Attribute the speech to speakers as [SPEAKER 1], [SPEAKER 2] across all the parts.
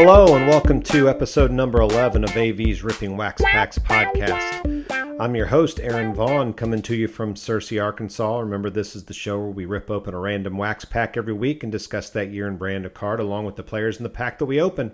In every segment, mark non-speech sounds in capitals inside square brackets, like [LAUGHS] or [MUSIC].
[SPEAKER 1] Hello, and welcome to episode number 11 of AV's Ripping Wax Packs podcast. I'm your host, Aaron Vaughn, coming to you from Searcy, Arkansas. Remember, this is the show where we rip open a random wax pack every week and discuss that year and brand of card along with the players in the pack that we open.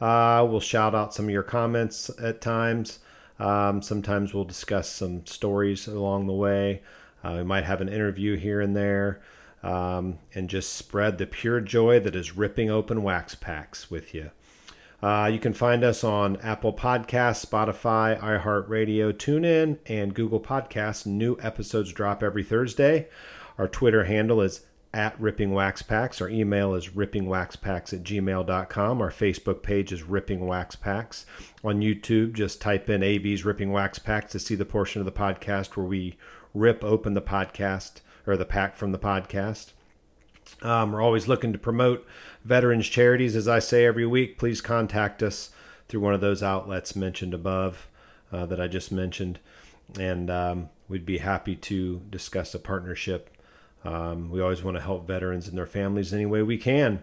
[SPEAKER 1] Uh, we'll shout out some of your comments at times. Um, sometimes we'll discuss some stories along the way. Uh, we might have an interview here and there um, and just spread the pure joy that is ripping open wax packs with you. Uh, you can find us on Apple Podcasts, Spotify, iHeartRadio, TuneIn, and Google Podcasts. New episodes drop every Thursday. Our Twitter handle is at Ripping Wax Packs. Our email is rippingwaxpacks at gmail.com. Our Facebook page is Ripping Wax Packs. On YouTube, just type in AV's Ripping Wax Packs to see the portion of the podcast where we rip open the podcast or the pack from the podcast. Um, we're always looking to promote veterans charities, as I say every week. Please contact us through one of those outlets mentioned above uh, that I just mentioned, and um, we'd be happy to discuss a partnership. Um, we always want to help veterans and their families any way we can.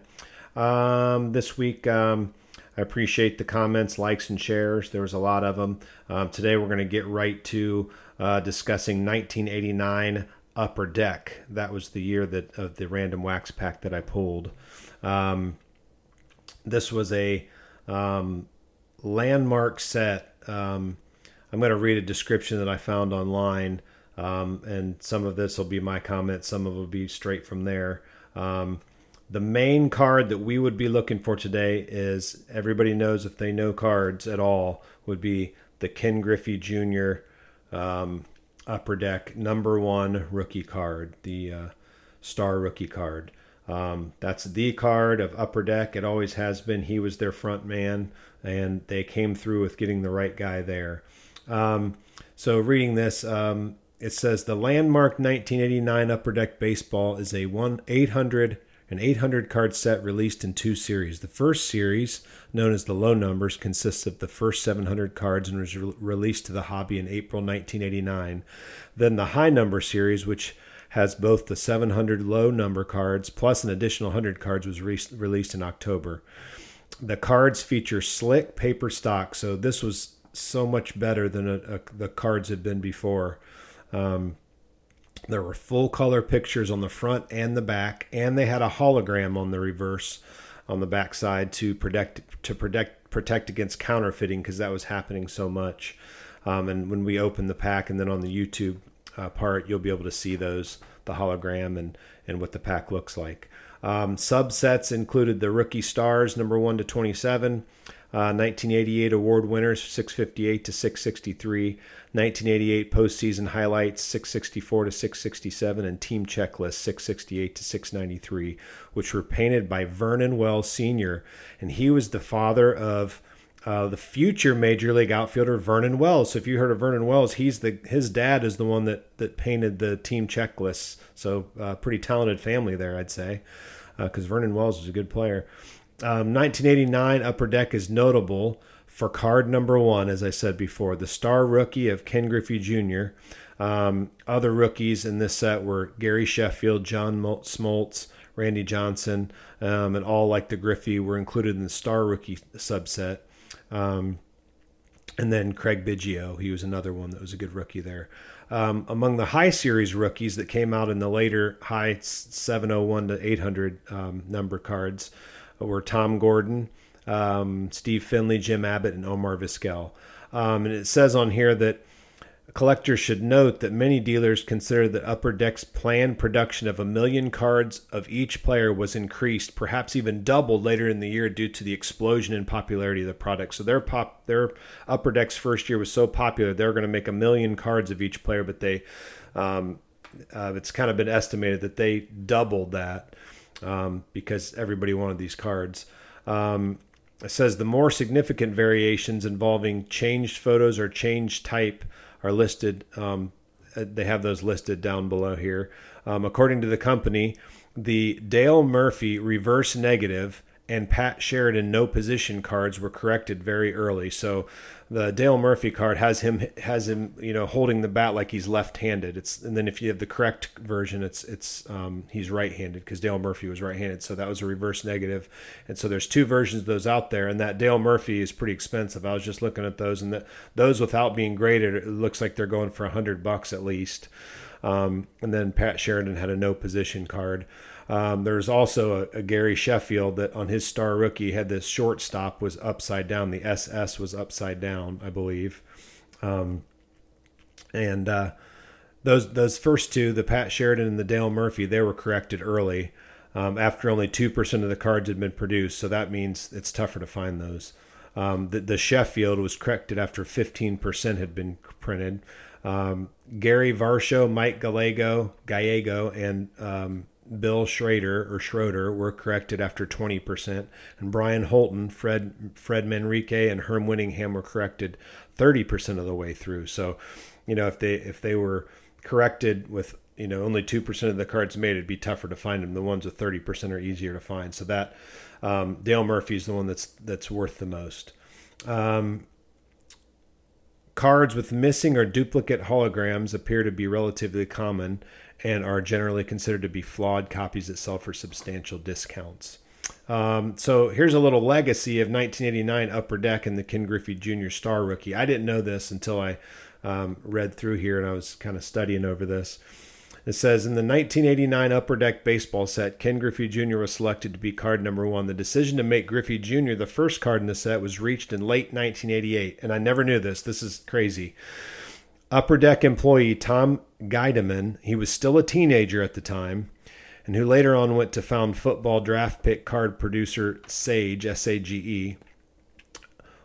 [SPEAKER 1] Um, this week, um, I appreciate the comments, likes, and shares. There was a lot of them. Um, today, we're going to get right to uh, discussing 1989 Upper Deck. That was the year that of the random wax pack that I pulled. Um, this was a um, landmark set. Um, I'm going to read a description that I found online, um, and some of this will be my comment. Some of it will be straight from there. Um, the main card that we would be looking for today is everybody knows if they know cards at all would be the Ken Griffey Jr. Um, Upper Deck number one rookie card, the uh, star rookie card. Um, that's the card of Upper Deck. It always has been. He was their front man, and they came through with getting the right guy there. Um, so, reading this, um, it says the landmark 1989 Upper Deck baseball is a one 800 an 800 card set released in two series. The first series, known as the low numbers, consists of the first 700 cards and was re- released to the hobby in April 1989. Then the high number series, which has both the 700 low number cards plus an additional 100 cards, was re- released in October. The cards feature slick paper stock, so this was so much better than a, a, the cards had been before. Um, there were full color pictures on the front and the back, and they had a hologram on the reverse on the back side to protect to protect protect against counterfeiting because that was happening so much. Um, and when we open the pack, and then on the YouTube uh, part, you'll be able to see those the hologram and and what the pack looks like. Um, subsets included the rookie stars number one to twenty seven. Uh, 1988 award winners 658 to 663 1988 postseason highlights 664 to 667 and team checklist 668 to 693 which were painted by vernon wells sr and he was the father of uh, the future major league outfielder Vernon Wells. So if you heard of Vernon Wells, he's the his dad is the one that that painted the team checklists. So uh, pretty talented family there, I'd say, because uh, Vernon Wells was a good player. Um, 1989 Upper Deck is notable for card number one, as I said before, the star rookie of Ken Griffey Jr. Um, other rookies in this set were Gary Sheffield, John Smoltz, Randy Johnson, um, and all like the Griffey were included in the star rookie subset. Um, and then Craig Biggio, he was another one that was a good rookie there. Um, among the high series rookies that came out in the later high 701 to 800 um, number cards, were Tom Gordon, um, Steve Finley, Jim Abbott, and Omar Vizquel. Um, and it says on here that collectors should note that many dealers consider that Upper Deck's planned production of a million cards of each player was increased, perhaps even doubled later in the year due to the explosion in popularity of the product. So their pop, their Upper Deck's first year was so popular, they're going to make a million cards of each player, but they, um, uh, it's kind of been estimated that they doubled that um, because everybody wanted these cards. Um, it says the more significant variations involving changed photos or changed type are listed. Um, uh, they have those listed down below here. Um, according to the company, the Dale Murphy reverse negative and Pat Sheridan no position cards were corrected very early. So the Dale Murphy card has him has him you know holding the bat like he's left-handed. It's and then if you have the correct version, it's it's um, he's right-handed because Dale Murphy was right-handed. So that was a reverse negative. And so there's two versions of those out there, and that Dale Murphy is pretty expensive. I was just looking at those, and that those without being graded, it looks like they're going for a hundred bucks at least. Um, and then Pat Sheridan had a no position card. Um, there's also a, a, Gary Sheffield that on his star rookie had this shortstop was upside down. The SS was upside down, I believe. Um, and uh, those those first two, the Pat Sheridan and the Dale Murphy, they were corrected early um, after only two percent of the cards had been produced. So that means it's tougher to find those. Um, the, the, Sheffield was corrected after 15% had been printed. Um, Gary Varsho, Mike Gallego, Gallego, and um, Bill Schrader or Schroeder were corrected after 20%, and Brian Holton, Fred Fred Manrique, and Herm Winningham were corrected 30% of the way through. So, you know, if they if they were corrected with you know only two percent of the cards made, it'd be tougher to find them. The ones with 30% are easier to find. So that um, Dale Murphy is the one that's that's worth the most. Um, cards with missing or duplicate holograms appear to be relatively common and are generally considered to be flawed copies that sell for substantial discounts. Um, so here's a little legacy of 1989 Upper Deck and the Ken Griffey Jr. Star Rookie. I didn't know this until I um, read through here and I was kind of studying over this. It says in the 1989 Upper Deck baseball set, Ken Griffey Jr. was selected to be card number one. The decision to make Griffey Jr. the first card in the set was reached in late 1988, and I never knew this. This is crazy. Upper Deck employee Tom Geideman, he was still a teenager at the time, and who later on went to found football draft pick card producer Sage, S A G E,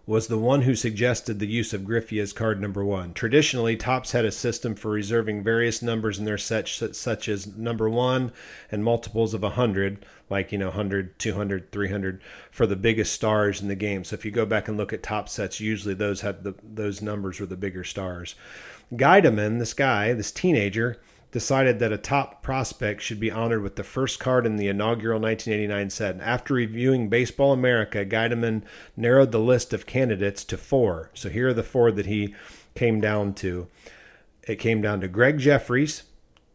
[SPEAKER 1] was the one who suggested the use of Griffey as card number one. Traditionally, Topps had a system for reserving various numbers in their set, such as number one and multiples of 100, like, you know, 100, 200, 300, for the biggest stars in the game. So if you go back and look at top sets, usually those had the, those numbers were the bigger stars. Geideman, this guy, this teenager, decided that a top prospect should be honored with the first card in the inaugural 1989 set. After reviewing Baseball America, Geideman narrowed the list of candidates to four. So here are the four that he came down to. It came down to Gregg Jefferies,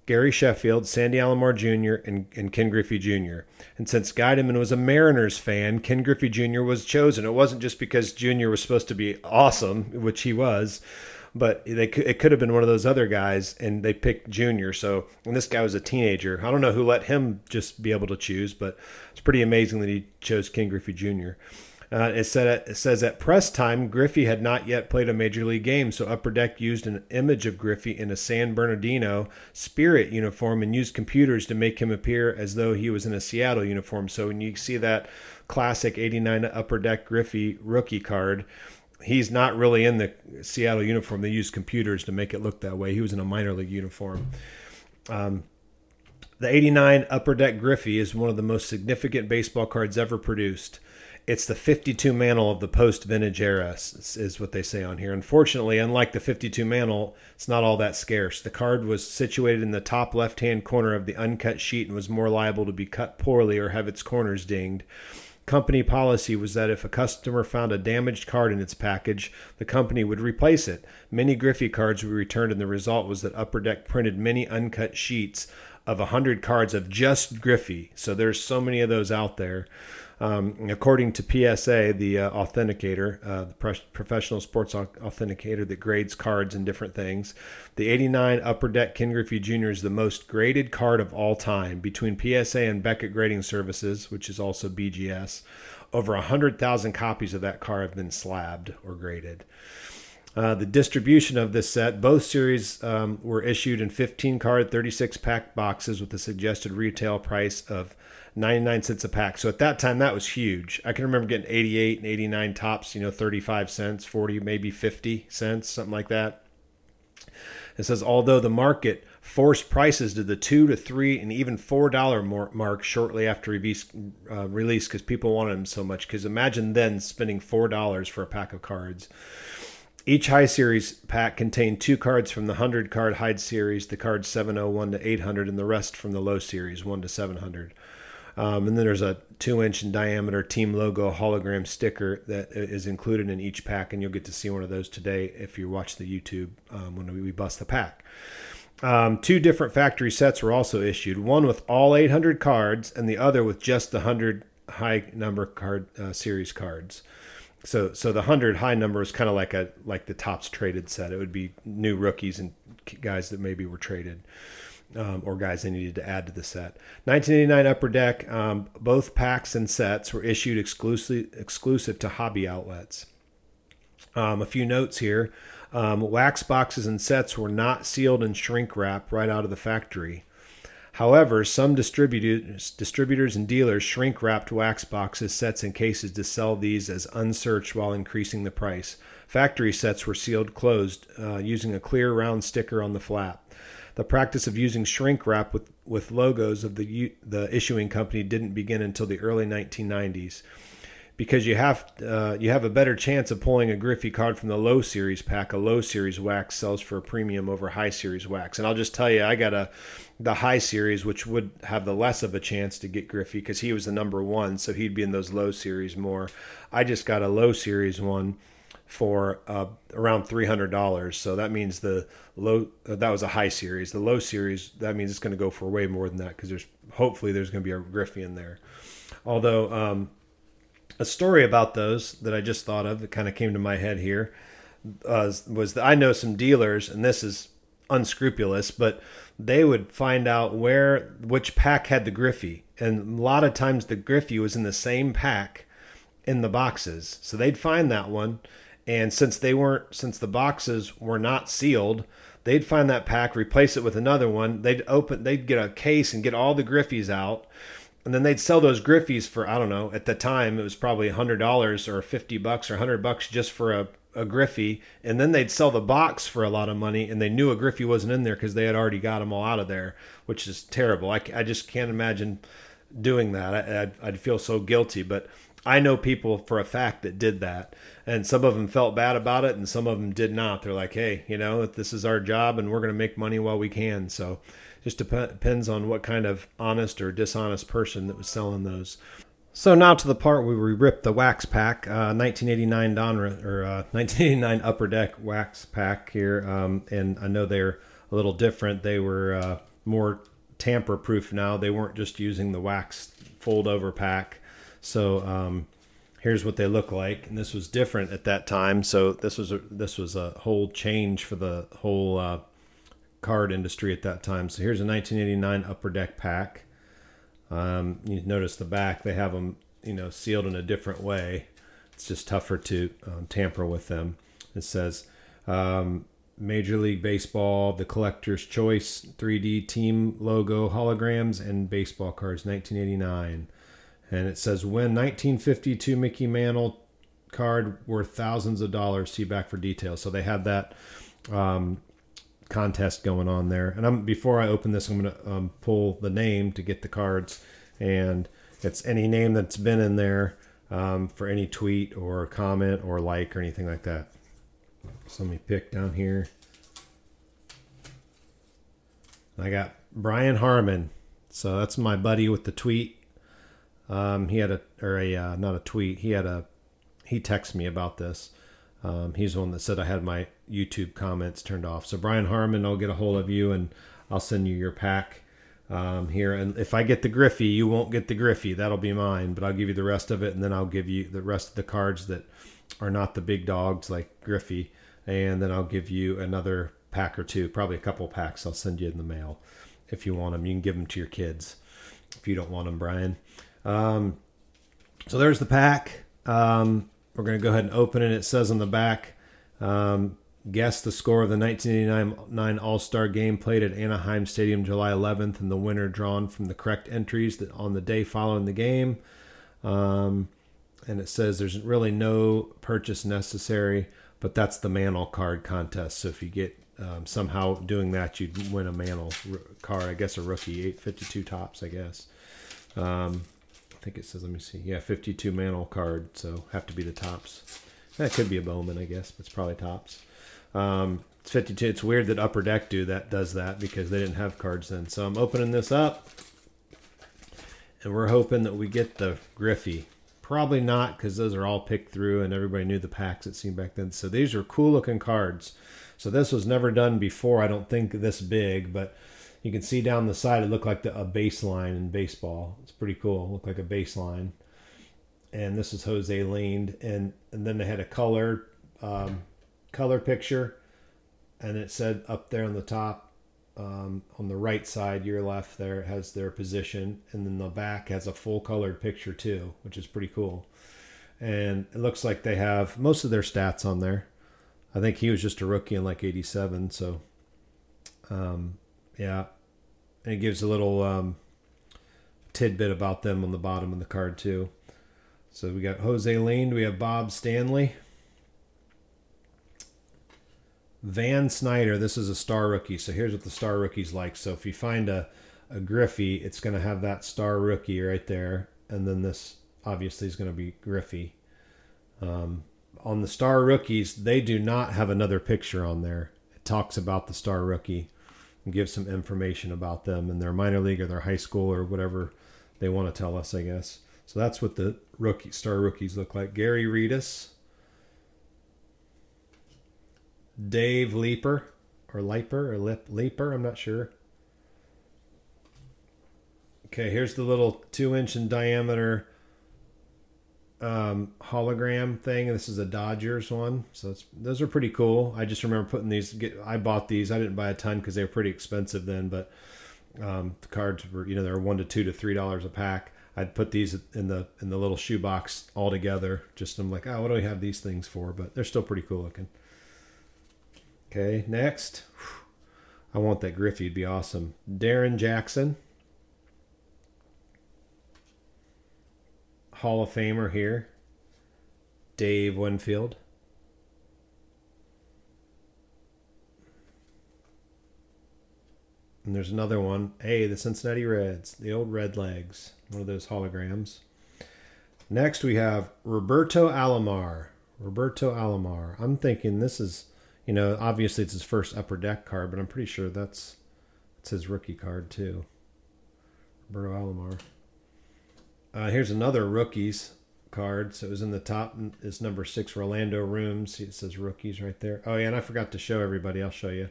[SPEAKER 1] Gary Sheffield, Sandy Alomar Jr., and, and Ken Griffey Jr. And since Geideman was a Mariners fan, Ken Griffey Jr. was chosen. It wasn't just because Jr. was supposed to be awesome, which he was, but they it could have been one of those other guys, and they picked Junior. So, and this guy was a teenager. I don't know who let him just be able to choose, but it's pretty amazing that he chose Ken Griffey Jr. Uh, it, said, it says at press time, Griffey had not yet played a major league game, so Upper Deck used an image of Griffey in a San Bernardino Spirit uniform and used computers to make him appear as though he was in a Seattle uniform. So when you see that classic 89 Upper Deck Griffey rookie card, he's not really in the Seattle uniform. They use computers to make it look that way. He was in a minor league uniform. Um, the 89 Upper Deck Griffey is one of the most significant baseball cards ever produced. It's the 52 mantle of the post vintage era, is what they say on here. Unfortunately, unlike the 52 mantle, it's not all that scarce. The card was situated in the top left hand corner of the uncut sheet and was more liable to be cut poorly or have its corners dinged company policy was that if a customer found a damaged card in its package, the company would replace it. Many Griffey cards were returned, and the result was that Upper Deck printed many uncut sheets of 100 cards of just Griffey. So there's so many of those out there. Um, according to PSA, the uh, authenticator, uh, the pro- professional sports authenticator that grades cards and different things, the 89 Upper Deck Ken Griffey Jr. is the most graded card of all time. Between PSA and Beckett Grading Services, which is also BGS, over 100,000 copies of that card have been slabbed or graded. Uh, the distribution of this set, both series um, were issued in 15 card, 36 pack boxes with a suggested retail price of 99 cents a pack. So at that time, that was huge. I can remember getting 88 and 89 Topps, you know, 35 cents, 40, maybe 50 cents, something like that. It says, although the market forced prices to the two to three and even four dollar mark shortly after release uh, because people wanted them so much. Because imagine then spending four dollars for a pack of cards. Each high series pack contained two cards from the 100 card high series, the cards 701 to 800, and the rest from the low series 1 to 700. Um, and then there's a two inch in diameter team logo hologram sticker that is included in each pack. And you'll get to see one of those today if you watch the YouTube um, when we bust the pack. Um, two different factory sets were also issued one with all 800 cards, and the other with just the 100 high number card uh, series cards. So, so the 100 high number is kind of like a like the Topps traded set. It would be new rookies and guys that maybe were traded um, or guys they needed to add to the set. 1989 Upper Deck, um, both packs and sets were issued exclusively exclusive to hobby outlets. Um, a few notes here. Um, wax boxes and sets were not sealed in shrink wrap right out of the factory. However, some distributors, distributors and dealers shrink wrapped wax boxes, sets, and cases to sell these as unsearched while increasing the price. Factory sets were sealed closed uh, using a clear round sticker on the flap. The practice of using shrink wrap with, with logos of the, the issuing company didn't begin until the early 1990s because you have uh, you have a better chance of pulling a Griffey card from the low series pack. A low series wax sells for a premium over high series wax, and I'll just tell you, I got a the high series, which would have the less of a chance to get Griffey because he was the number one, so he'd be in those low series more. I just got a low series one for uh, around three hundred dollars, so that means the low uh, that was a high series. The low series that means it's going to go for way more than that because there's hopefully there's going to be a Griffey in there, although. Um, a story about those that I just thought of that kind of came to my head here uh, was that I know some dealers, and this is unscrupulous, but they would find out where which pack had the Griffey, and a lot of times the Griffey was in the same pack in the boxes, so they'd find that one, and since they weren't, since the boxes were not sealed, they'd find that pack, replace it with another one. They'd open, they'd get a case and get all the Griffeys out and then they'd sell those Griffeys for I don't know. At the time, it was probably hundred dollars or fifty bucks or hundred bucks just for a a Griffey, and then they'd sell the box for a lot of money, and they knew a Griffey wasn't in there because they had already got them all out of there, which is terrible. I, I just can't imagine doing that. I, I'd, I'd feel so guilty, but I know people for a fact that did that, and some of them felt bad about it, and some of them did not. They're like, "Hey, you know, this is our job, and we're going to make money while we can." So just depends on what kind of honest or dishonest person that was selling those. So now to the part where we ripped the wax pack, uh, 1989 Don or uh, [LAUGHS] 1989 Upper Deck wax pack here, um, and I know they're a little different. They were uh, more tamper proof now. They weren't just using the wax fold over pack. So um, here's what they look like, and this was different at that time. So this was a, this was a whole change for the whole uh, card industry at that time. So here's a 1989 Upper Deck pack. Um, you notice the back; they have them, you know, sealed in a different way. It's just tougher to um, tamper with them. It says um, Major League Baseball, the Collector's Choice 3D team logo holograms and baseball cards, 1989. And it says when 1952 Mickey Mantle card worth thousands of dollars. See back for details. So they had that um, contest going on there. And I'm before I open this, I'm going to um, pull the name to get the cards, and it's any name that's been in there um, for any tweet or comment or like or anything like that. So let me pick down here. I got Brian Harmon. So that's my buddy with the tweet. Um, he had a or a uh, not a tweet. He had a he texted me about this. Um, he's the one that said I had my YouTube comments turned off. So Brian Harmon, I'll get a hold of you and I'll send you your pack um, here. And if I get the Griffey, you won't get the Griffey. That'll be mine. But I'll give you the rest of it, and then I'll give you the rest of the cards that are not the big dogs like Griffey, and then I'll give you another pack or two, probably a couple packs. I'll send you in the mail if you want them. You can give them to your kids if you don't want them, Brian. Um, so there's the pack. Um, we're going to go ahead and open it. It says on the back, um, guess the score of the 1989 All Star game played at Anaheim Stadium July 11th, and the winner drawn from the correct entries that on the day following the game. Um, and it says there's really no purchase necessary, but that's the Mantle card contest. So if you get um, somehow doing that, you'd win a Mantle card. I guess a rookie, 852 Topps. I guess. Um, think it says, let me see. Yeah, 52 Mantle card, so have to be the Topps. That could be a Bowman, I guess, but it's probably Topps. Um, it's 52. It's weird that Upper Deck do that does that because they didn't have cards then. So I'm opening this up, and we're hoping that we get the Griffey. Probably not because those are all picked through and everybody knew the packs it seemed back then. So these are cool looking cards. So this was never done before. I don't think this big, but you can see down the side it looked like the, a baseline in baseball. It's pretty cool. It looked like a baseline. And this is Jose Lind, and and then they had a color um, color picture, and it said up there on the top um, on the right side, your left there has their position, and then the back has a full colored picture too, which is pretty cool. And it looks like they have most of their stats on there. I think he was just a rookie in like '87, so um, yeah. And it gives a little um, tidbit about them on the bottom of the card too. So we got Jose Lind, we have Bob Stanley, Van Snider, this is a star rookie. So here's what the star rookie's like. So if you find a, a Griffey, it's going to have that star rookie right there. And then this obviously is going to be Griffey. Um, on the star rookies, they do not have another picture on there. It talks about the star rookie and gives some information about them and their minor league or their high school or whatever they want to tell us, I guess. So that's what the rookie star rookies look like. Gary Redus, Dave Leaper, or Leeper or Lip Leaper, I'm not sure. Okay, here's the little two inch in diameter um, hologram thing. This is a Dodgers one, so those are pretty cool. I just remember putting these. Get, I bought these. I didn't buy a ton because they were pretty expensive then, but um, the cards were you know they were one to two to three dollars a pack. I'd put these in the in the little shoebox all together. Just I'm like, oh, what do we have these things for? But they're still pretty cool looking. Okay, next. I want that Griffey. It'd be awesome. Darrin Jackson. Hall of Famer here. Dave Winfield. And there's another one. Hey, the Cincinnati Reds, the old Red Legs, one of those holograms. Next, we have Roberto Alomar. Roberto Alomar. I'm thinking this is you know, obviously it's his first upper deck card, but I'm pretty sure that's it's his rookie card too. Roberto Alomar. Uh, here's another rookies card. So it was in the top is number six, Rolando Roomes. It says rookies right there. Oh yeah, and I forgot to show everybody. I'll show you.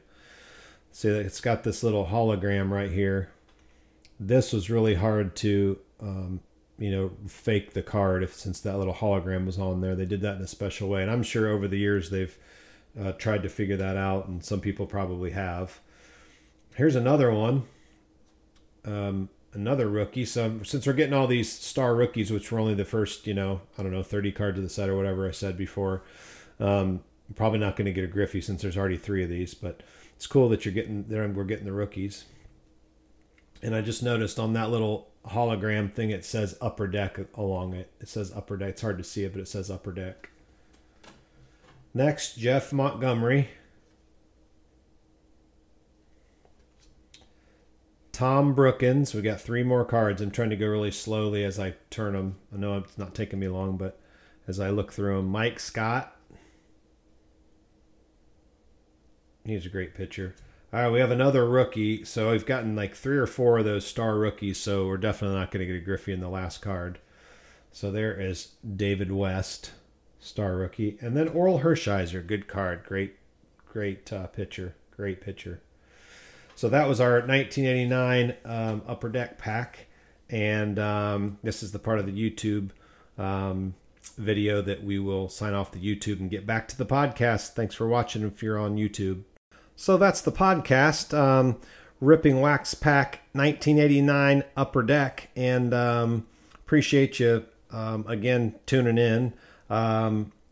[SPEAKER 1] See, it's got this little hologram right here. This was really hard to, um, you know, fake the card if since that little hologram was on there. They did that in a special way, and I'm sure over the years they've uh, tried to figure that out, and some people probably have. Here's another one. Um, another rookie. So since we're getting all these star rookies, which were only the first, you know, I don't know, 30 cards of the set or whatever I said before, um, probably not going to get a Griffey since there's already three of these. But it's cool that you're getting there. We're getting the rookies. And I just noticed on that little hologram thing, it says upper deck along it. It says upper deck. It's hard to see it, but it says upper deck. Next, Jeff Montgomery. Tom Brookens. We got three more cards. I'm trying to go really slowly as I turn them. I know it's not taking me long, but as I look through them, Mike Scott. He's a great pitcher. All right, we have another rookie. So we've gotten like three or four of those star rookies. So we're definitely not going to get a Griffey in the last card. So there is David West star rookie, and then Orel Hershiser, good card, great, great uh, pitcher, great pitcher. So that was our 1989 um, Upper Deck pack, and um, this is the part of the YouTube um, video that we will sign off the YouTube and get back to the podcast. Thanks for watching if you're on YouTube. So that's the podcast. Um, Ripping Wax Pack 1989 Upper Deck, and um, appreciate you um, again tuning in.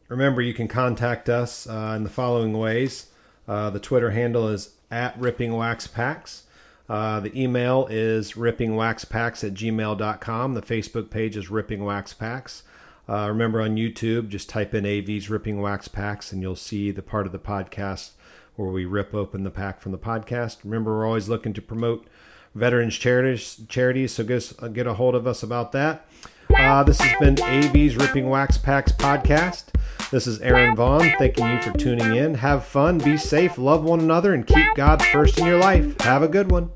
[SPEAKER 1] Remember, you can contact us uh, in the following ways. Uh, the Twitter handle is at Ripping Wax Packs. Uh, the email is rippingwaxpacks at gmail.com. The Facebook page is Ripping Wax Packs. Uh, remember on YouTube, just type in AV's Ripping Wax Packs and you'll see the part of the podcast where we rip open the pack from the podcast. Remember, we're always looking to promote veterans charities, charities so get, get a hold of us about that. Uh, this has been AV's Ripping Wax Packs podcast. This is Aaron Vaughn. Thanking you for tuning in. Have fun, be safe, love one another, and keep God first in your life. Have a good one.